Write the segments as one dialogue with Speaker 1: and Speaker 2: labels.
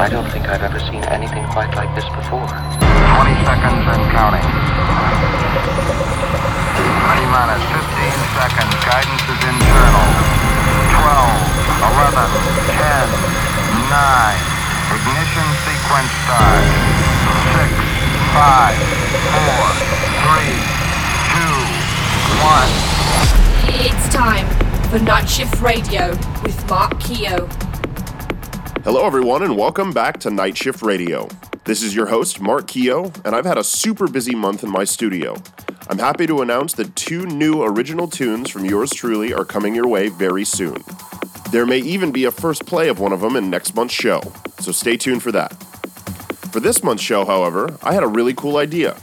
Speaker 1: I don't think I've ever seen anything quite like this before.
Speaker 2: 20 seconds and counting. T minus 15 seconds. Guidance is internal. 12, 11, 10, 9. Ignition sequence start. 6, 5, 4, 3, 2, 1.
Speaker 3: It's time for Night Shift Radio with Mark Keogh.
Speaker 4: Hello, everyone, and welcome back to Night Shift Radio. This is your host, Mark Keogh, and I've had a super busy month in my studio. I'm happy to announce that two new original tunes from yours truly are coming your way very soon. There may even be a first play of one of them in next month's show, so stay tuned for that. For this month's show, however, I had a really cool idea.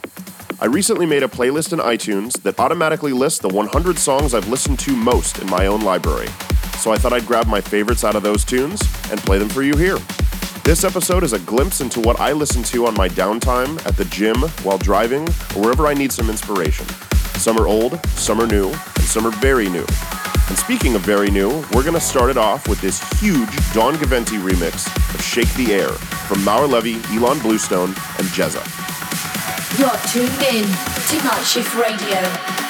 Speaker 4: I recently made a playlist in iTunes that automatically lists the 100 songs I've listened to most in my own library so I thought I'd grab my favorites out of those tunes and play them for you here. This episode is a glimpse into what I listen to on my downtime, at the gym, while driving, or wherever I need some inspiration. Some are old, some are new, and some are very new. And speaking of very new, we're going to start it off with this huge Don Gaventi remix of Shake the Air from Maor Levi, Ilan Bluestone, and Jeza.
Speaker 3: You're tuned in to Night Shift Radio.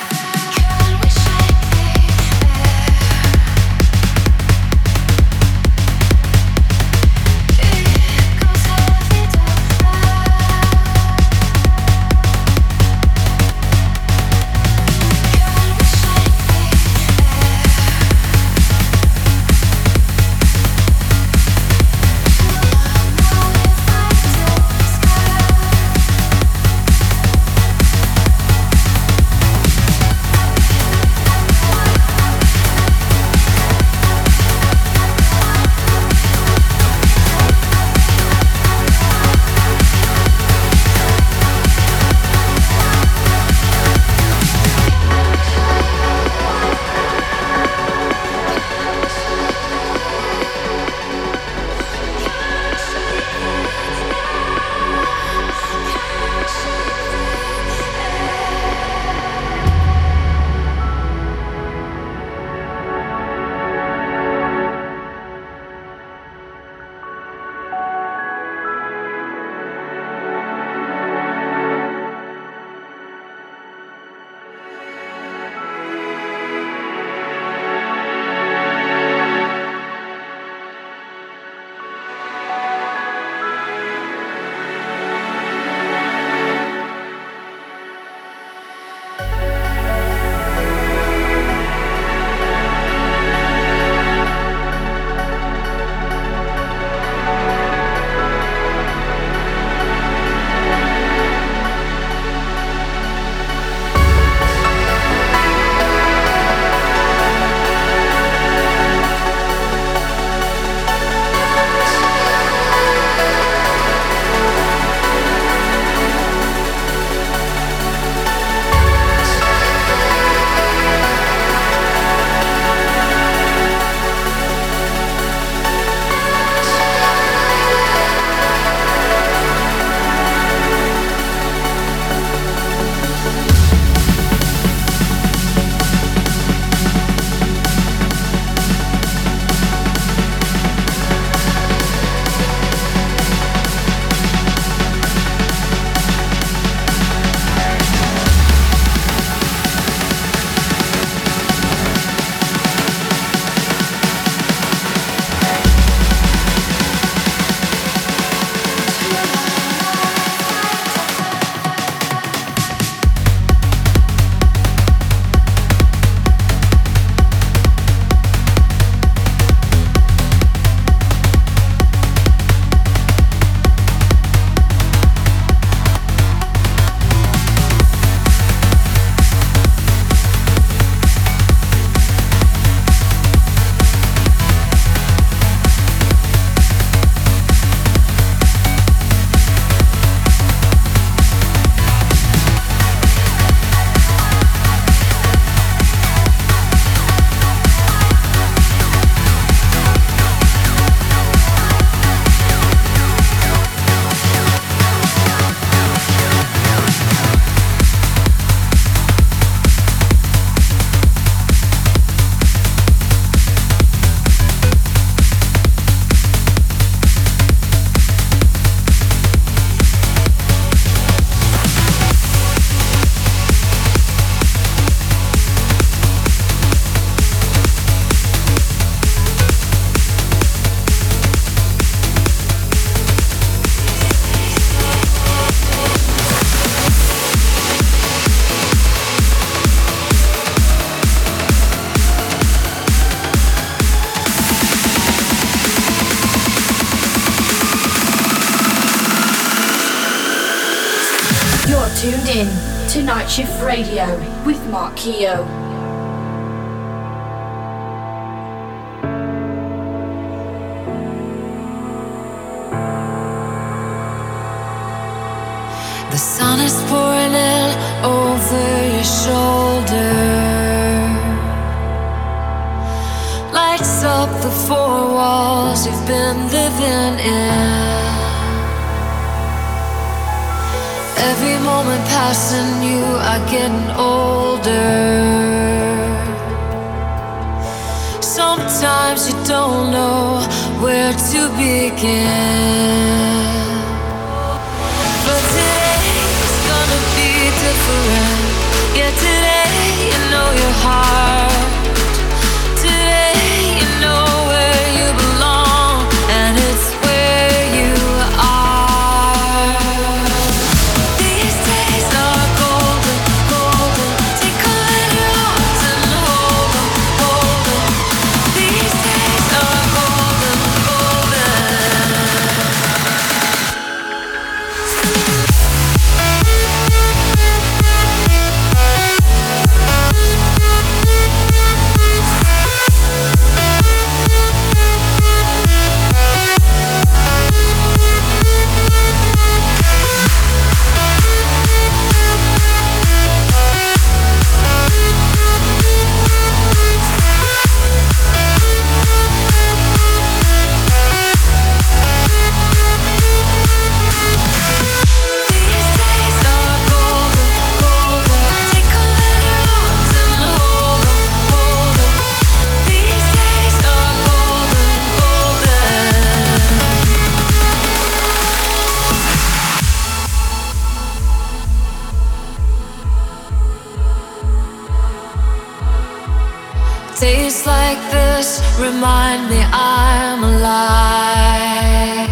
Speaker 3: Remind me I'm alive.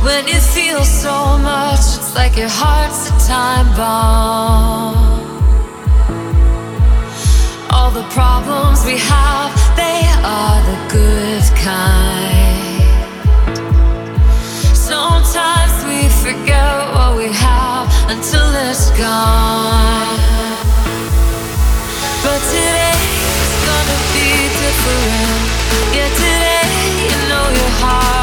Speaker 3: When you feel so much, it's like your heart's a time bomb. All the problems we have, they are the good kind. Sometimes we forget what we have until it's gone. But today's gonna be different. Yeah, today you know your heart.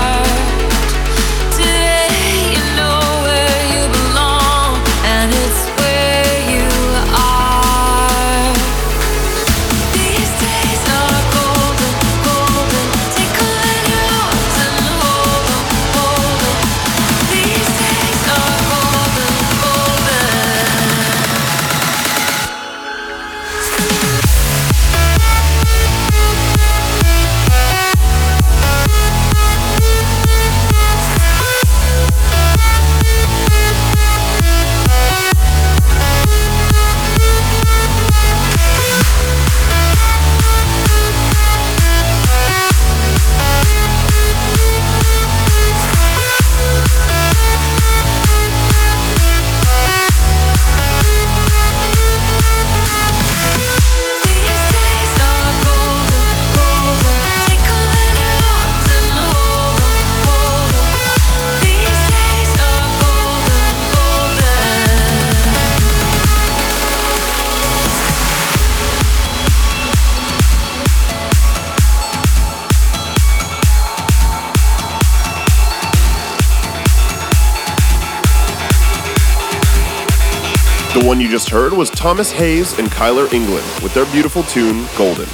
Speaker 4: Just heard was Thomas Hayes and Kyler England with their beautiful tune, Golden.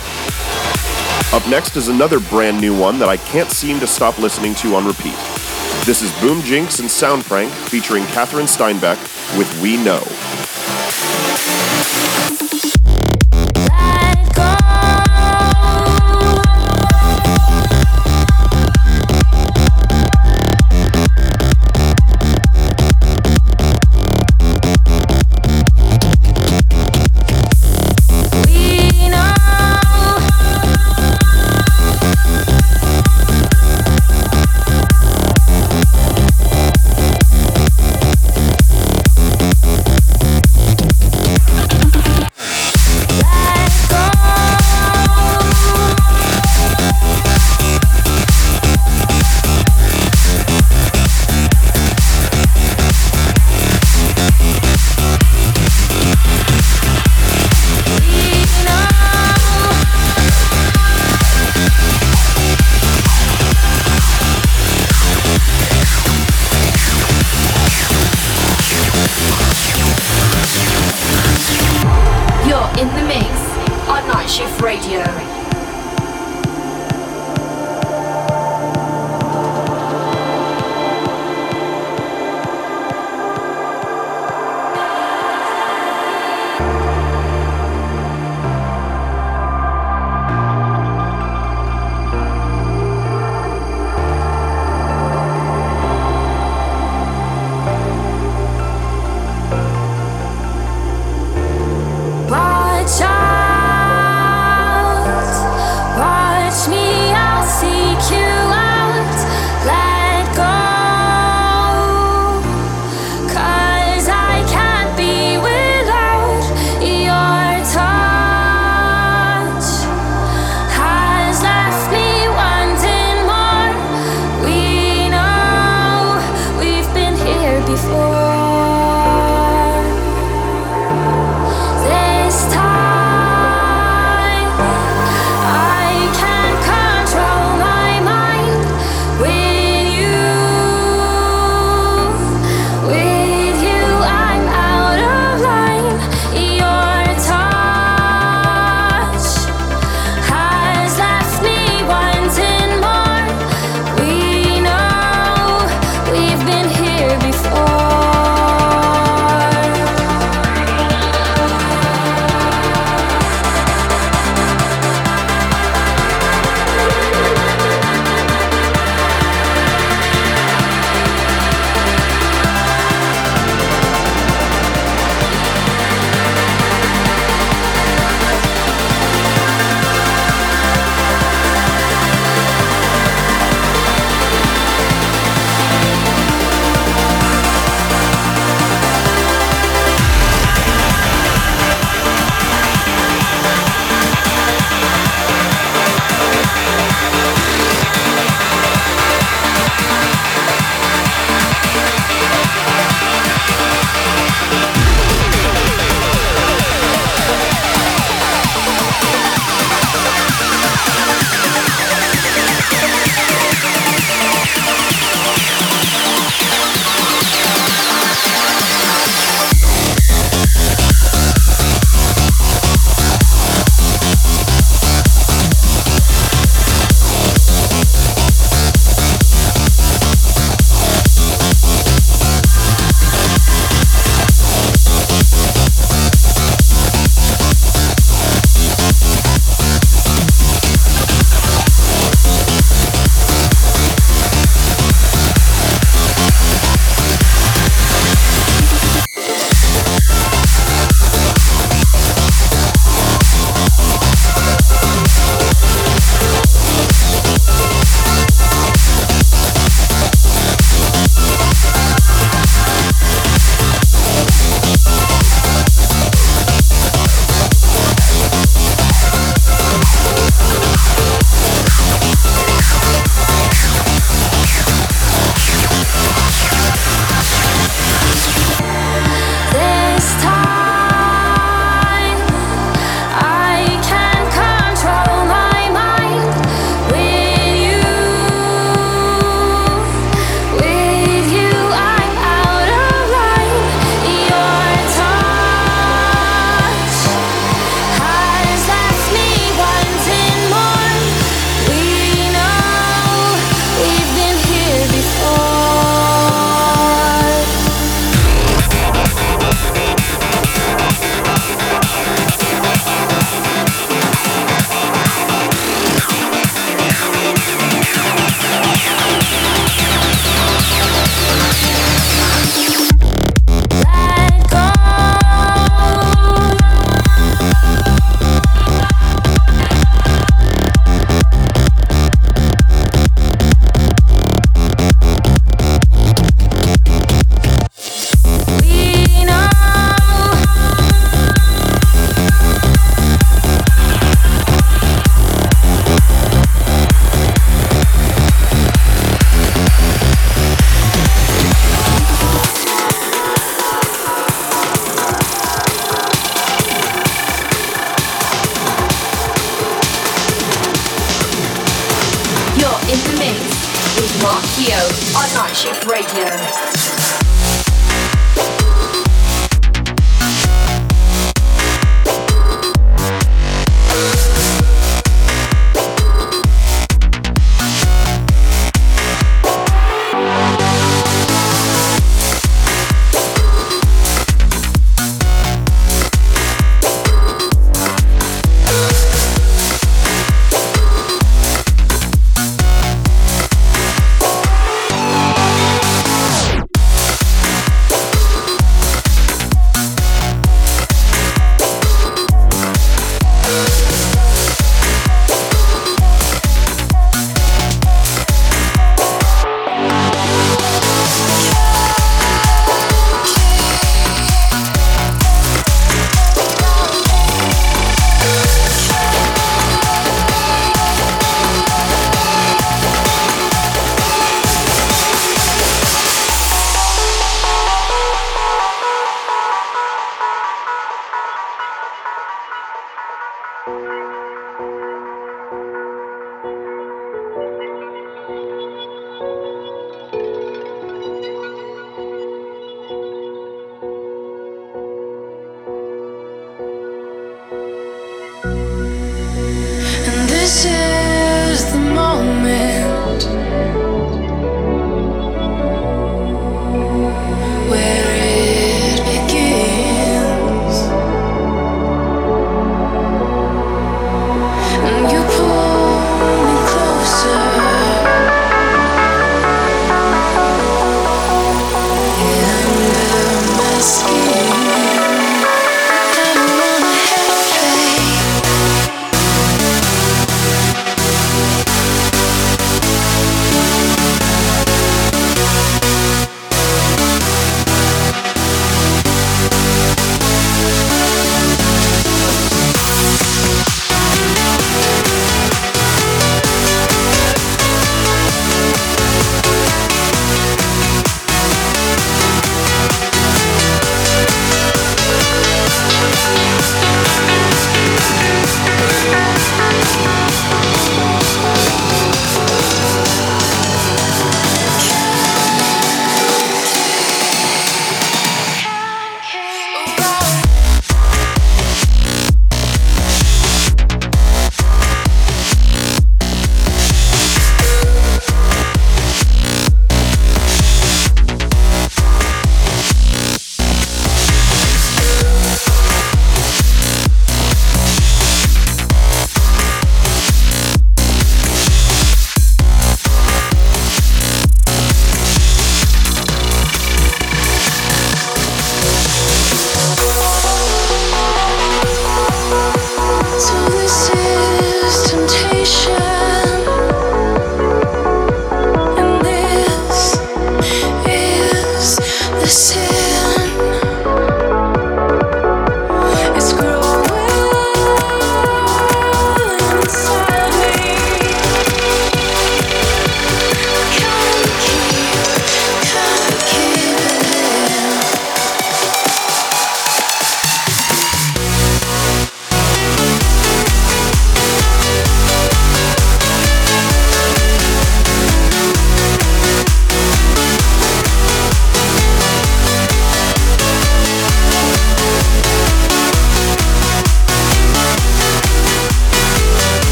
Speaker 4: Up next is another brand new one that I can't seem to stop listening to on repeat. This is Boom Jinx and Sound Frank featuring Catherine Steinbeck with We Know.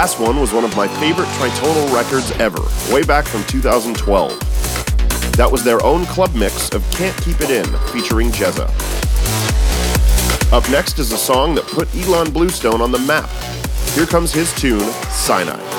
Speaker 4: Last one was one of my favorite tritonal records ever, way back from 2012. That was their own club mix of Can't Keep It In, featuring Jeza. Up next is a song that put Ilan Bluestone on the map. Here comes his tune, Sinai.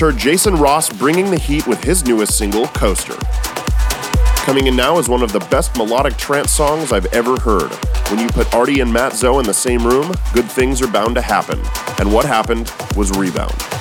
Speaker 4: Heard Jason Ross bringing the heat with his newest single, Coaster. Coming in now is one of the best melodic trance songs I've ever heard. When you put Arty and Mat Zo in the same room, good things are bound to happen. And what happened was Rebound.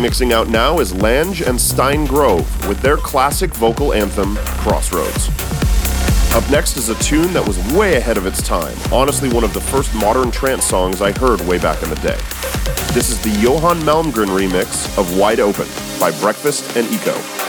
Speaker 4: song mixing out now is Lange and Stine Grove with their classic vocal anthem, Crossroads. Up next is a tune that was way ahead of its time, honestly, one of the first modern trance songs I heard way back in the day. This is the Johan Malmgren remix of Wide Open by Breakfast and Eco.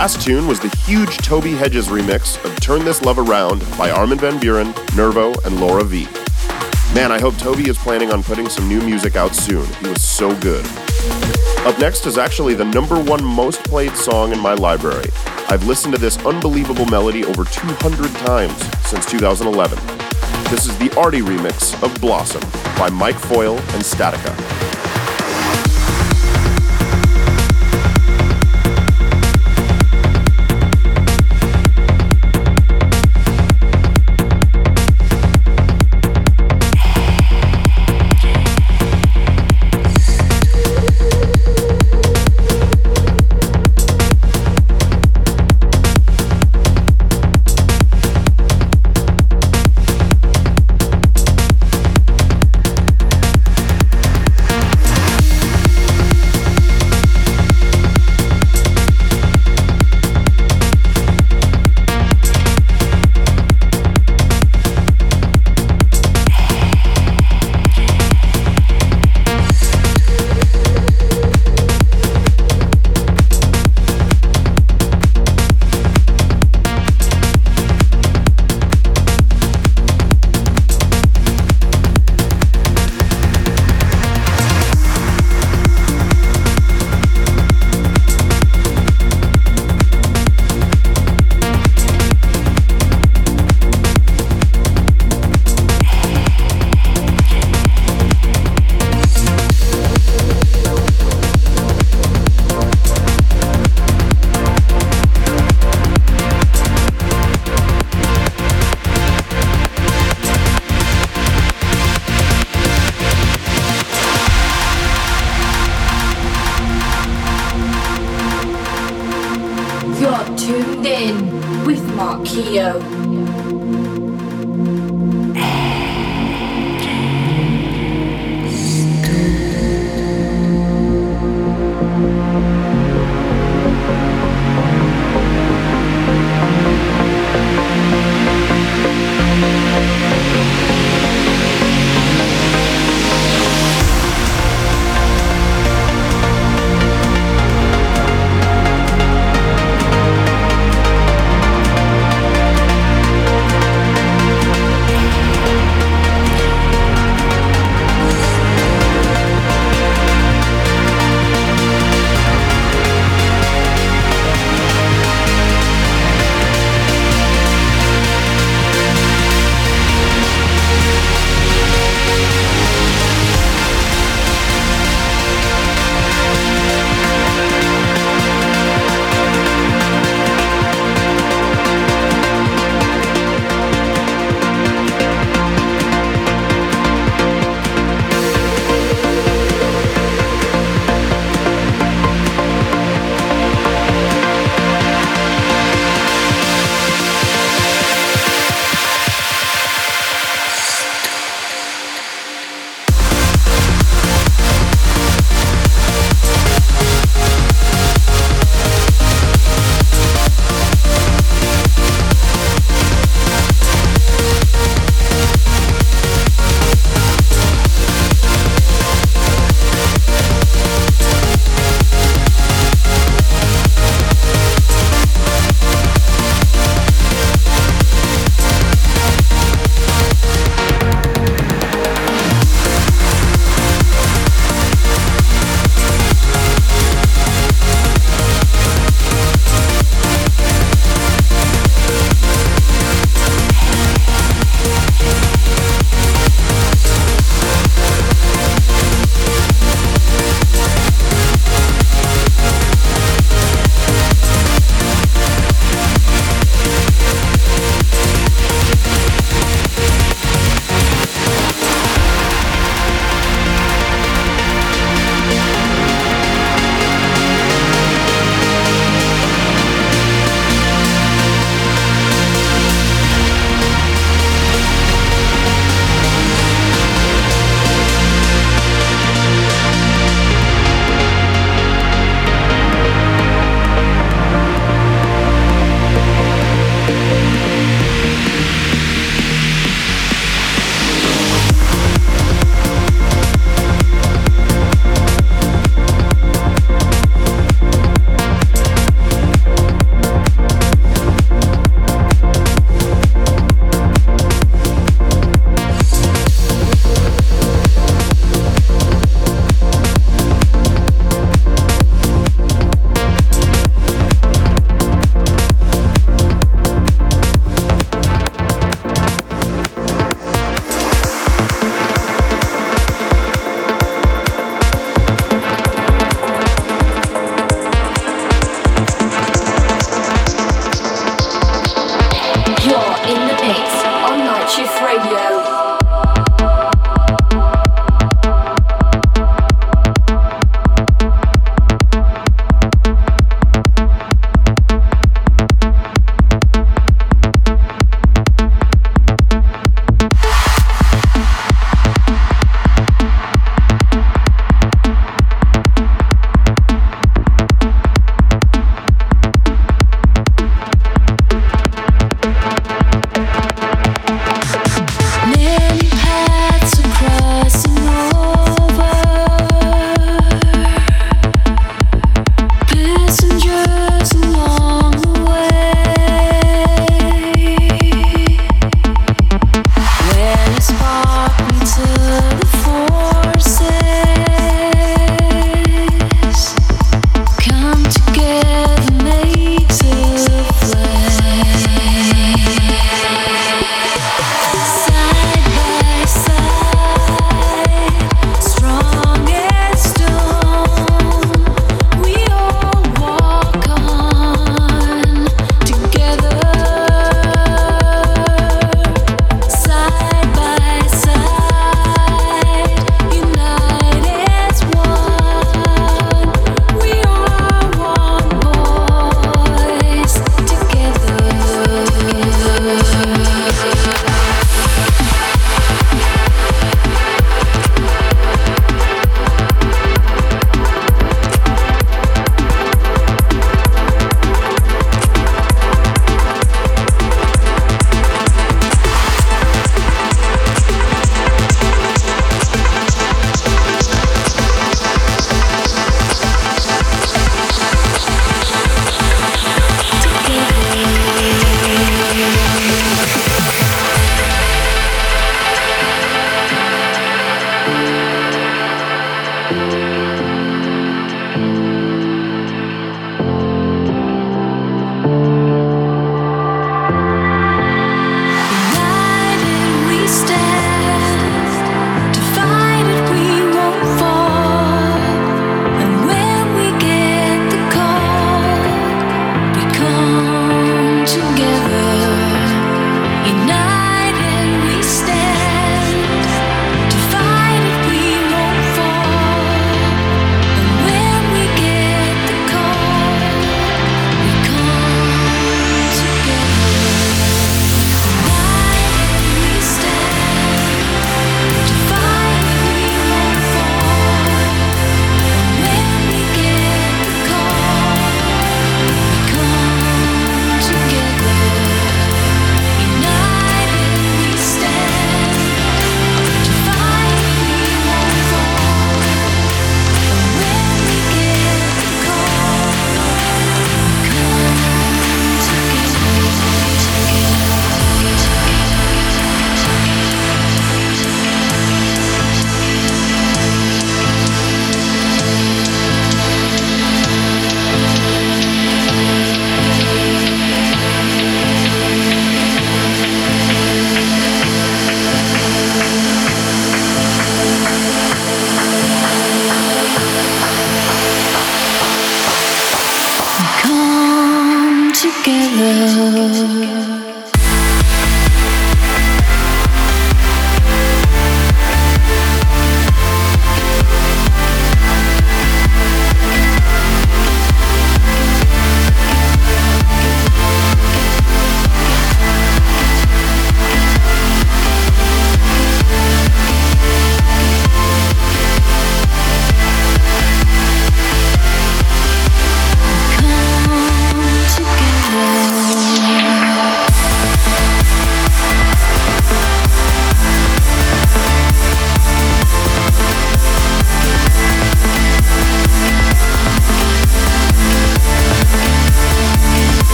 Speaker 4: Last tune was the huge Toby Hedges remix of Turn This Love Around by Armin van Buuren, Nervo, and Laura V. Man, I hope Toby is planning on putting some new music out soon. He was so good. Up next is actually the number one most played song in my library. I've listened to this unbelievable melody over 200 times since 2011. This is the Arty remix of Blossom by Mike Foyle and Statica.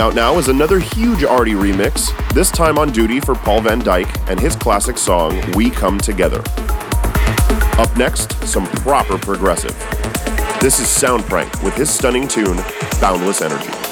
Speaker 4: Out now is another huge Arty remix, this time on duty for Paul van Dyk and his classic song, We Come Together. Up next, some proper progressive. This is Soundprank with his stunning tune, Boundless Energy.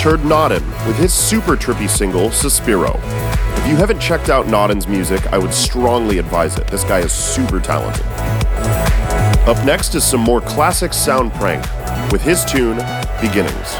Speaker 4: Just heard Nodden with his super trippy single, Suspiro. If you haven't checked out Nodden's music, I would strongly advise it. This guy is super talented. Up next is some more classic Soundprank with his tune, Beginnings.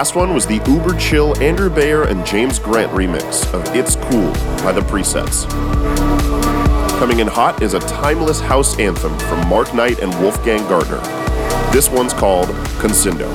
Speaker 4: Last one was the uber chill Andrew Bayer and James Grant remix of It's Cool by The Presets. Coming in hot is a timeless house anthem from Mark Knight and Wolfgang Gartner. This one's called Conscindo.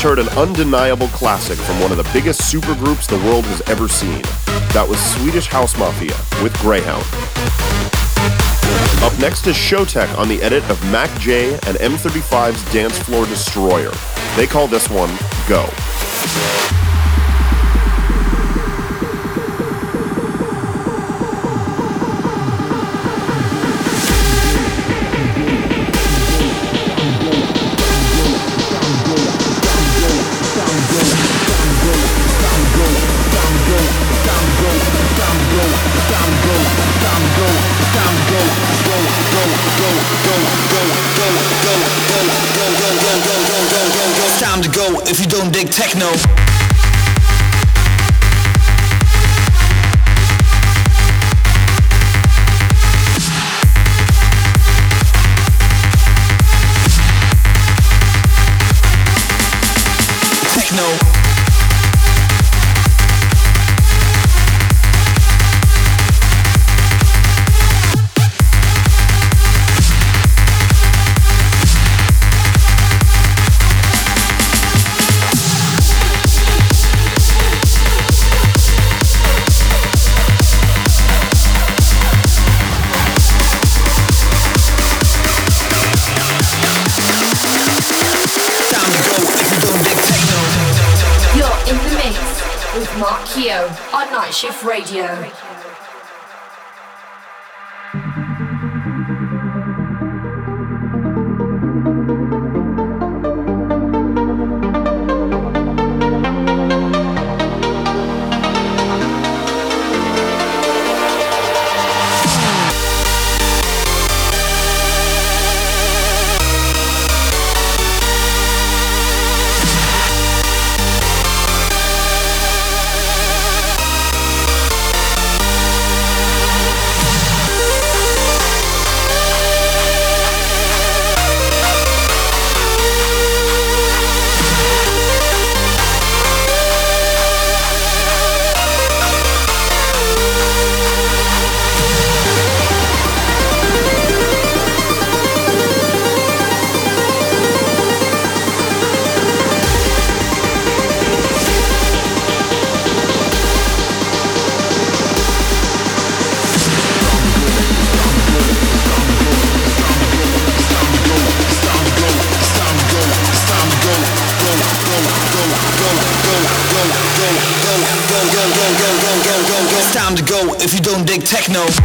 Speaker 4: Just heard an undeniable classic from one of the biggest supergroups the world has ever seen. That was Swedish House Mafia with Greyhound. Up next is Showtek on the edit of Mac J and M35's Dance Floor Destroyer. They call this one Go.
Speaker 5: Techno.
Speaker 3: Techno.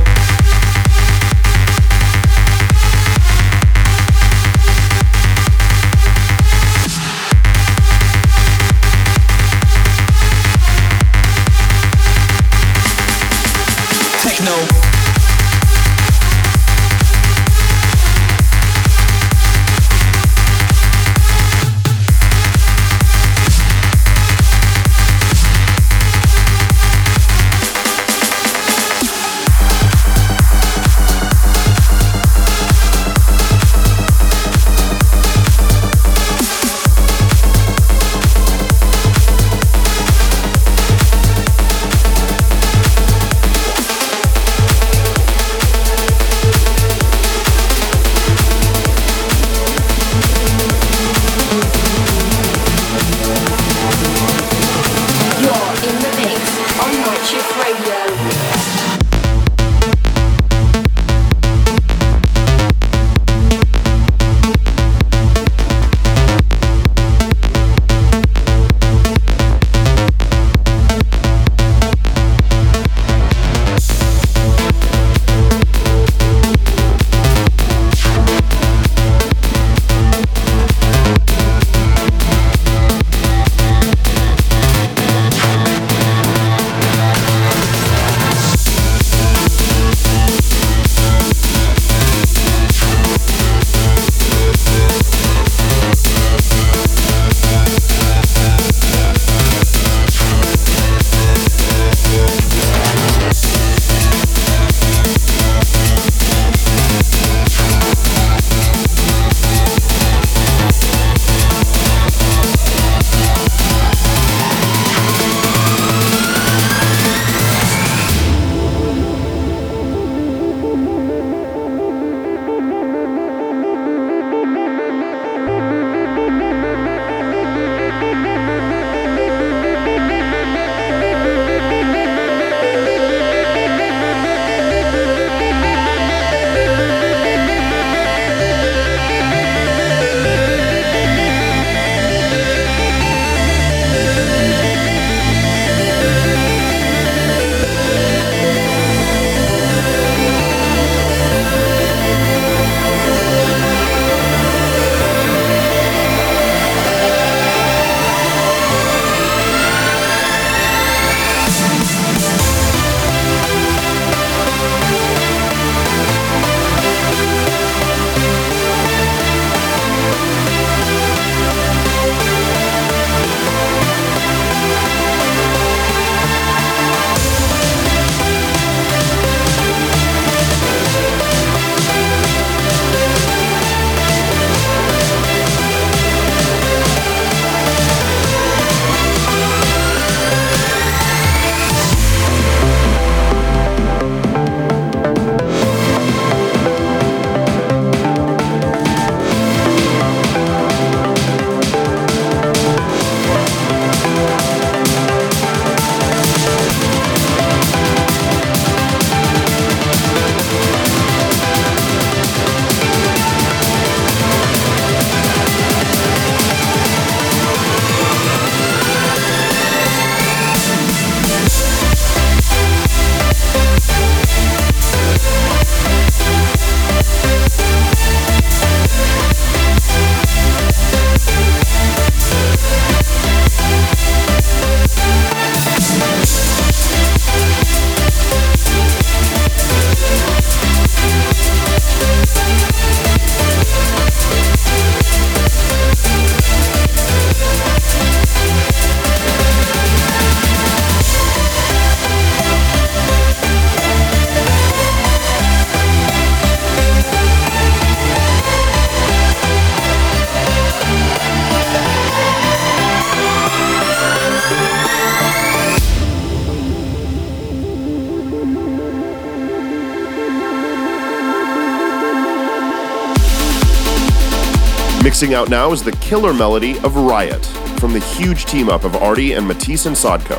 Speaker 4: Mixing out now is the killer melody of Riot from the huge team up of Arty and Matisse and Sadko.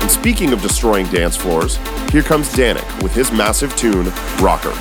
Speaker 4: And speaking of destroying dance floors, here comes Danik with his massive tune, Rocker.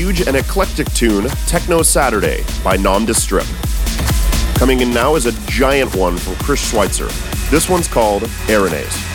Speaker 6: Huge and eclectic tune Techno Saturday by Nondescript. Coming in now is a giant one from Chris Schweizer. This one's called Arenes.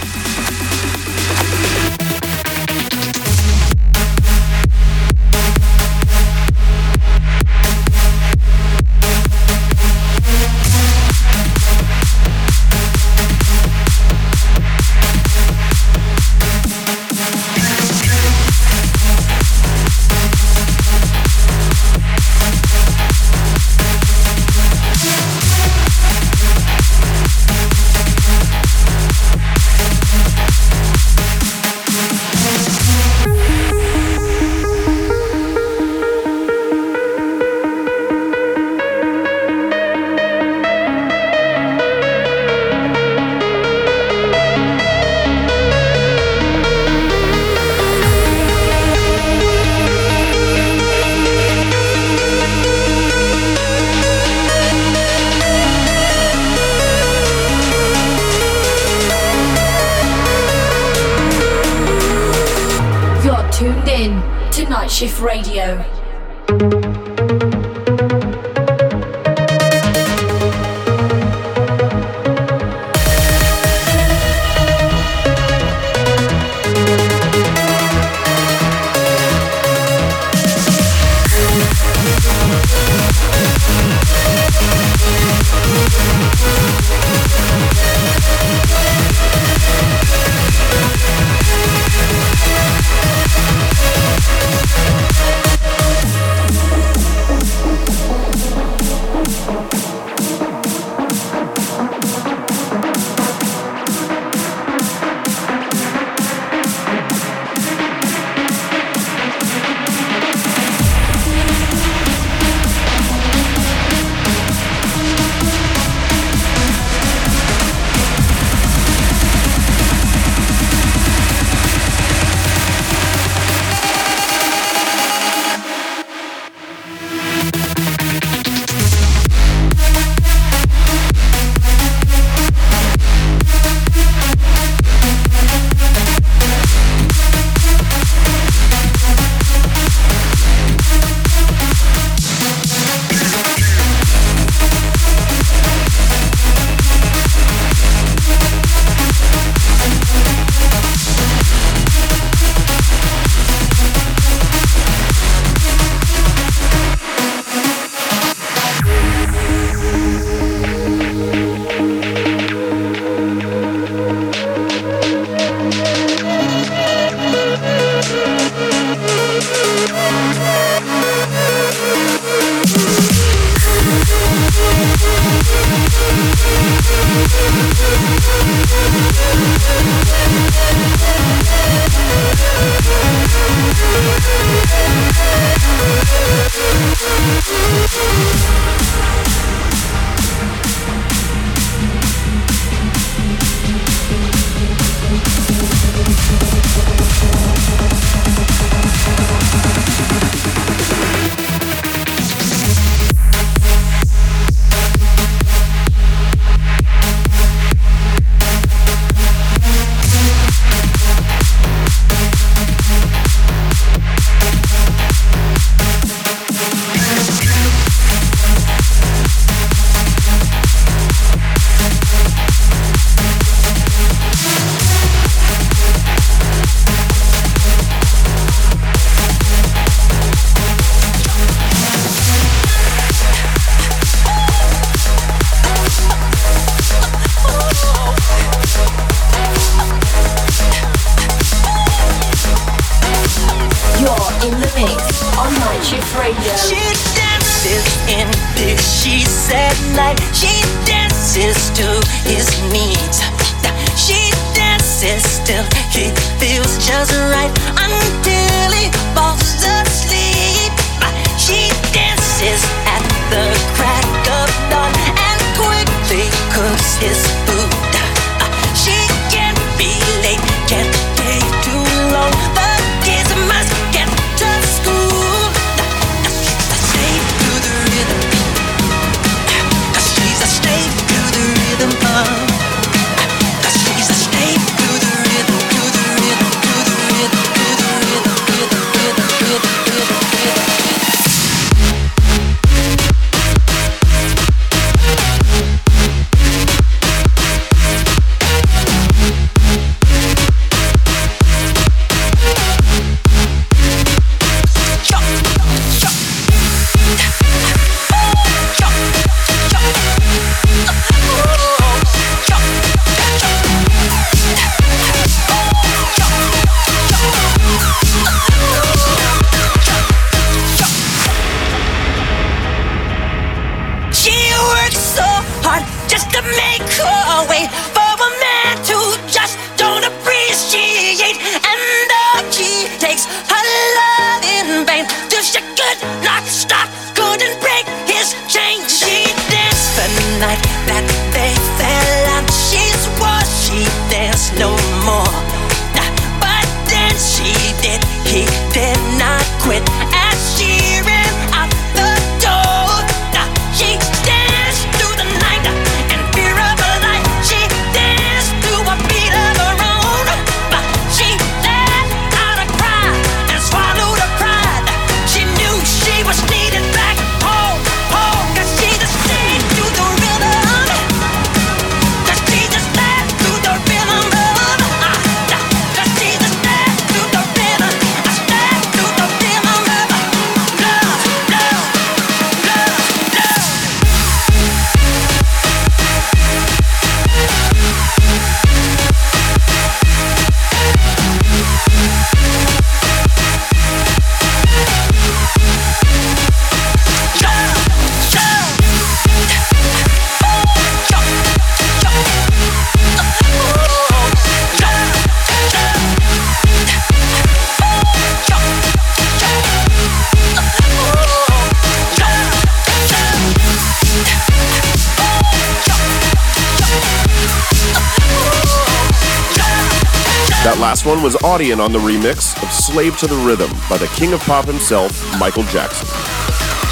Speaker 7: Last one was Audion on the remix of Slave to the Rhythm by the king of pop himself, Michael Jackson.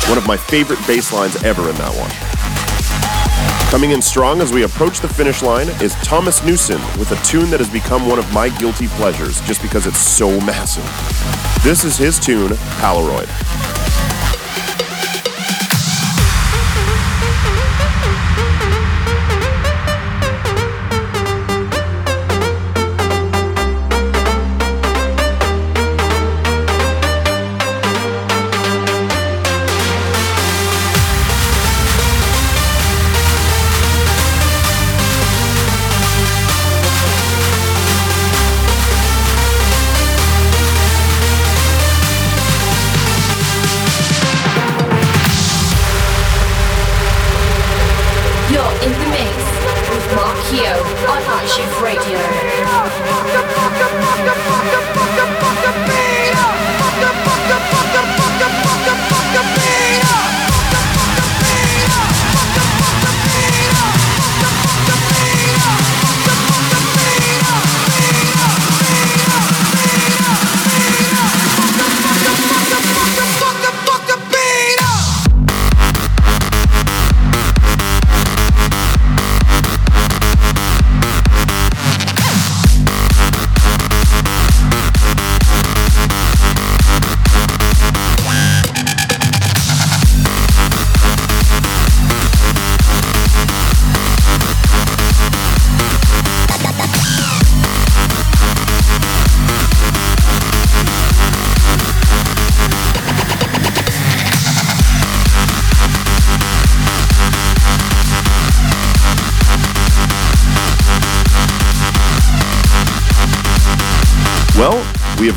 Speaker 7: One of my favorite bass lines ever in that one. Coming in strong as we approach the finish line is Thomas Newson with a tune that has become one of my guilty pleasures just because it's so massive. This is his tune, Polaroid.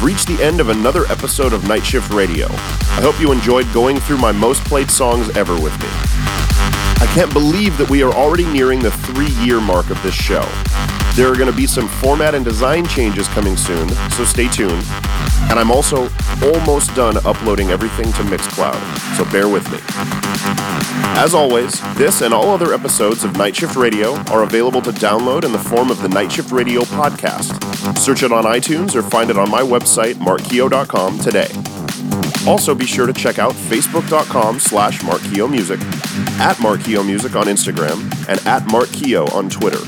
Speaker 4: Reached the end of another episode of Night Shift Radio. I hope you enjoyed going through my most played songs ever with me. I can't believe that we are already nearing the three year mark of this show. There are going to be some format and design changes coming soon, so stay tuned. And I'm also almost done uploading everything to Mixcloud, so bear with me. As always, this and all other episodes of Night Shift Radio are available to download in the form of the Night Shift Radio podcast. Search it on iTunes or find it on my website, markkeo.com, today. Also, be sure to check out facebook.com slash markkeomusic, at markkeomusic on Instagram, and at markkeo on Twitter.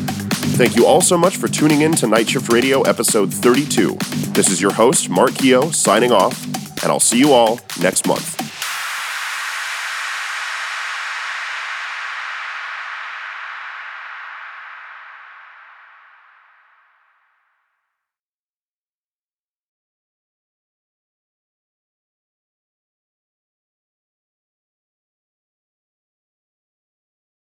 Speaker 4: Thank you all so much for tuning in to Night Shift Radio episode 32. This is your host, Mark signing off, and I'll see you all next month.